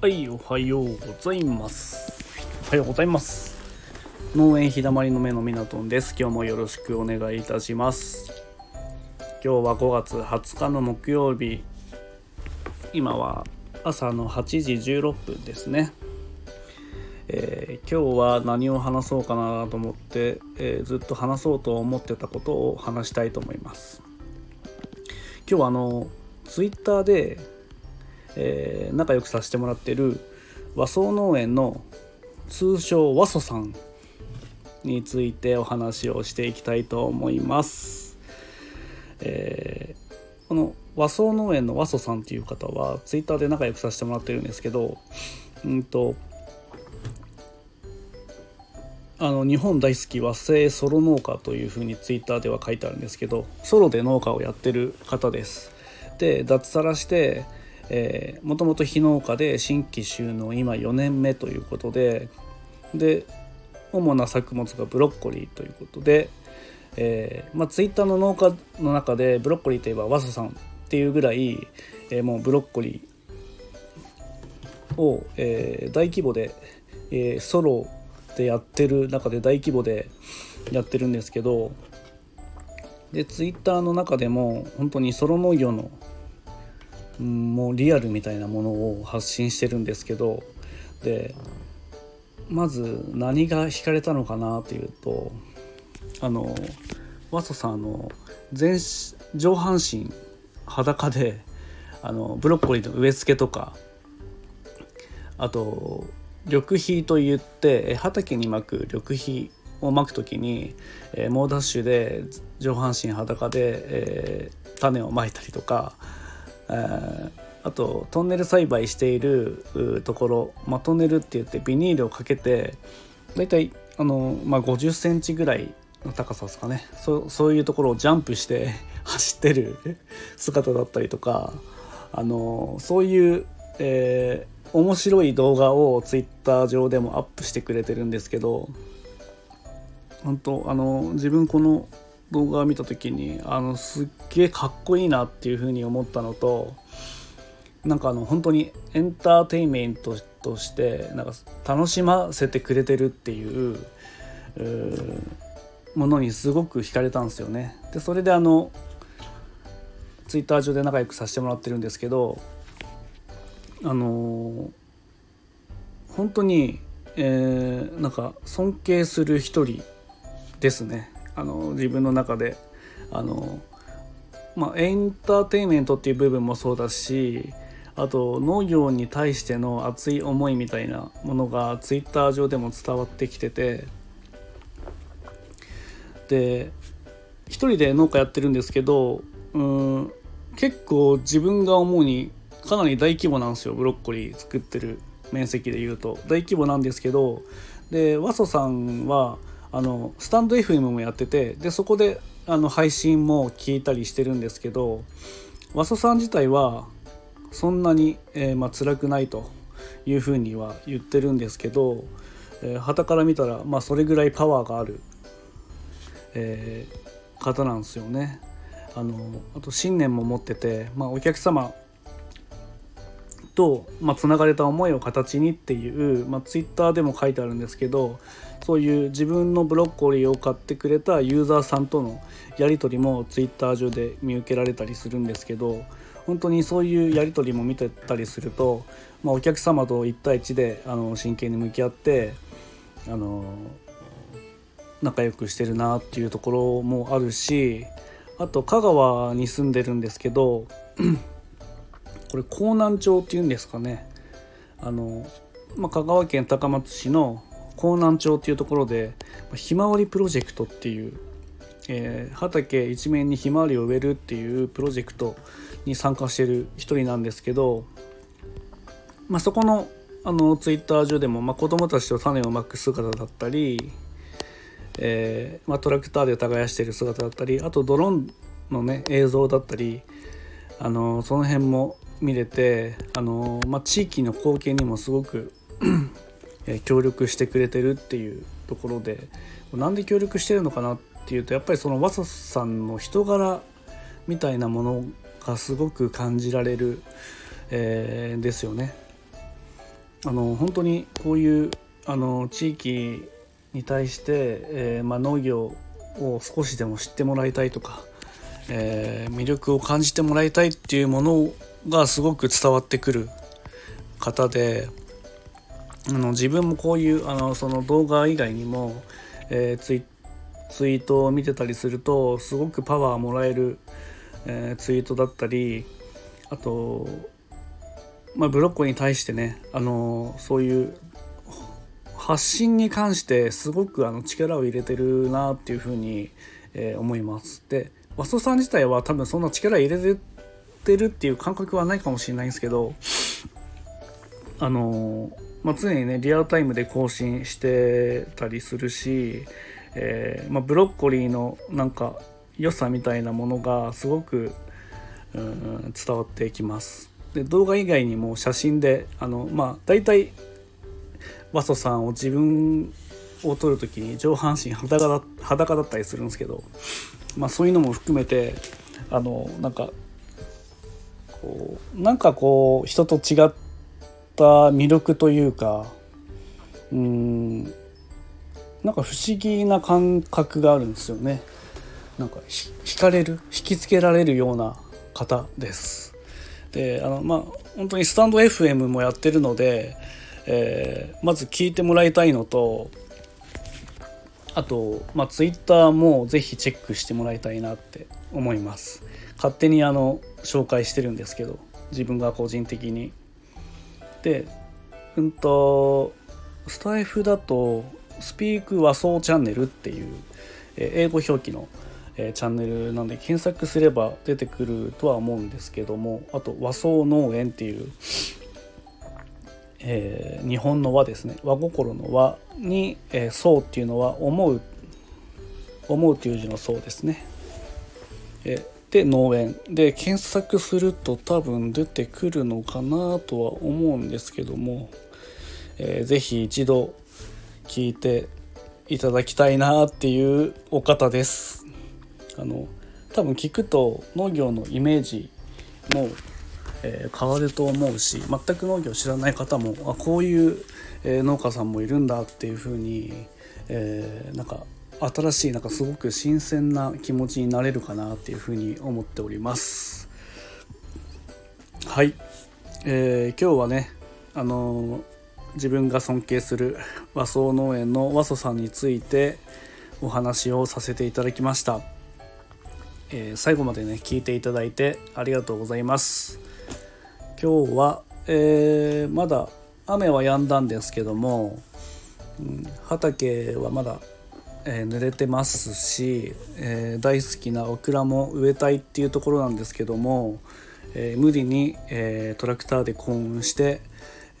はい、おはようございます。おはようございます。農園ひだまりの目のみなとんです。今日もよろしくお願いいたします。今日は5月20日の木曜日。今は朝の8時16分ですね。えー今日は何を話そうかなと思って、えーずっと話そうと思ってたことを話したいと思います。今日はあのツイッターでえー仲良くさせてもらってる和装農園の通称和蘇さんについてお話をしていきたいと思います。えーこの和装農園の和蘇さんっていう方はツイッターで仲良くさせてもらってるんですけどうんとあの日本大好き和製ソロ農家というふうにツイッターでは書いてあるんですけどソロで農家をやってる方です。で脱サラしてもともと非農家で新規収納今4年目ということでで主な作物がブロッコリーということで、えーまあ、ツイッターの農家の中でブロッコリーといえばワソさんっていうぐらい、えーもうブロッコリーを、えー大規模で、えーソロでやってる中で大規模でやってるんですけどでツイッターの中でも本当にソロ農業のもうリアルみたいなものを発信してるんですけどでまず何が惹かれたのかなというとあのワソさんの全上半身裸であのブロッコリーの植え付けとかあと緑肥といって畑にまく緑肥をまくときに、えー猛ダッシュで上半身裸で、えー種をまいたりとか、あとトンネル栽培しているところ、まあ、トンネルって言ってビニールをかけてだいたいあの、まあ、50センチぐらいの高さですかね。そうそういうところをジャンプして 走ってる 姿だったりとかあのそういう、えー面白い動画をツイッター上でもアップしてくれてるんですけど本当あの自分この動画を見た時にあのすっげえかっこいいなっていうふうに思ったのとなんかあの本当にエンターテインメントとしてなんか楽しませてくれてるっていうものにすごく惹かれたんですよね。でそれであのツイッター上で仲良くさせてもらってるんですけどあの本当に、えーなんか尊敬する一人ですねあの自分の中であのまあエンターテインメントっていう部分もそうだしあと農業に対しての熱い思いみたいなものがツイッター上でも伝わってきててで一人で農家やってるんですけどうん結構自分が思うにかなり大規模なんですよブロッコリー作ってる面積でいうと。大規模なんですけどでワソさんはあのスタンド FM もやっててでそこであの配信も聞いたりしてるんですけどワソさん自体はそんなに、えーまあ辛くないというふうには言ってるんですけどえーから見たら、まあ、それぐらいパワーがある、えー方なんですよね。あのあと信念も持ってて、まあ、お客様と、まあ、つながれた思いを形にっていう、まあ、ツイッターでも書いてあるんですけどそういう自分のブロッコリーを買ってくれたユーザーさんとのやり取りもツイッター上で見受けられたりするんですけど本当にそういうやり取りも見てたりすると、まあ、お客様と1対1であの真剣に向き合ってあの仲良くしてるなっていうところもあるしあと香川に住んでるんですけどこれ江南町っていうんですかね。あの、まあ、香川県高松市の江南町っていうところでひまわりプロジェクトっていう、えー畑一面にひまわりを植えるっていうプロジェクトに参加してる一人なんですけど、まあ、そこのあのツイッター上でも、まあ、子供たちと種をまく姿だったり、えーまあ、トラクターで耕している姿だったりあとドローンのね映像だったりあのその辺も見れてあの、まあ、地域の貢献にもすごく え協力してくれてるっていうところでなんで協力してるのかなっていうとやっぱりそのワサさんの人柄みたいなものがすごく感じられる、えーですよね。あの本当にこういうあの地域に対して、えー、まあ、農業を少しでも知ってもらいたいとか、えー、魅力を感じてもらいたいっていうものがすごく伝わってくる方であの自分もこういうあのその動画以外にも、えー、ツイツイートを見てたりするとすごくパワーもらえる、えー、ツイートだったりあと、まあ、ブロッコに対してね、あのそういう発信に関してすごくあの力を入れてるなっていうふうに、えー、思います。で和ソさん自体は多分そんな力入れてるっていう感覚はないかもしれないんですけどあのまあ、常にねリアルタイムで更新してたりするし、えー、まあ、ブロッコリーのなんか良さみたいなものがすごくうん伝わってきます。で動画以外にも写真であのまあ大体和ソさんを自分を撮る時に上半身裸だ裸だったりするんですけど、まあ、そういうのも含めてあのなんかこうなんかこう人と違った魅力というかうんなんか不思議な感覚があるんですよね。なんか惹かれる引きつけられるような方です。であのまあ本当にスタンド FM もやってるので、えー、まず聞いてもらいたいのとあと、まあ、Twitter もぜひチェックしてもらいたいなって思います。勝手にあの紹介してるんですけど自分が個人的に。でうんとスタイフだとスピーク和装チャンネルっていう英語表記のえチャンネルなんで検索すれば出てくるとは思うんですけどもあと和装農園っていう、えー、日本の和ですね和心の和に「えー、そう」っていうのは思う思うという字のそうですね。えで農園で検索すると多分出てくるのかなとは思うんですけども、えー、ぜひ一度聞いていただきたいなっていうお方です。あの多分聞くと農業のイメージも、えー、変わると思うし全く農業知らない方もあこういう、えー、農家さんもいるんだっていう風に、えー、なんか新しいなんかすごく新鮮な気持ちになれるかなっていう風に思っております。はい、えー、今日はねあの自分が尊敬する和装農園の和装さんについてお話をさせていただきました。えー、最後までね聞いていただいてありがとうございます。今日は、えー、まだ雨は止んだんですけども、うん、畑はまだ、えー、濡れてますし、え大好きなオクラも植えたいっていうところなんですけども、え無理に、えトラクターで耕運して、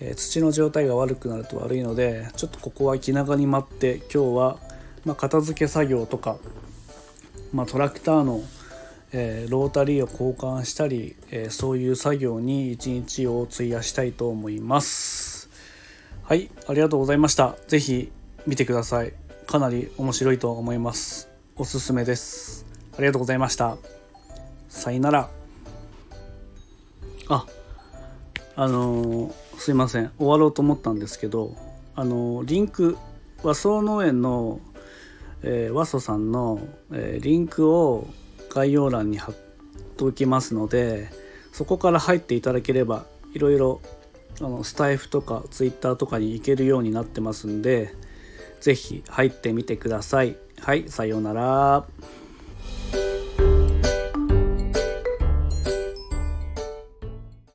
え土の状態が悪くなると悪いのでちょっとここは気長に待って今日は、まあ、片付け作業とか、まあ、トラクターのえー、ロータリーを交換したり、えー、そういう作業に一日を費やしたいと思います。はいありがとうございました。是非見てください。かなり面白いと思います。おすすめです。ありがとうございました。さよなら。ああのー、すいません。終わろうと思ったんですけどあの、リンク和装農園の、えー、和装さんの、えリンクを概要欄に貼っておきますのでそこから入っていただければいろいろあのスタイフとかツイッターとかに行けるようになってますんで是非入ってみてください。はい、さようなら。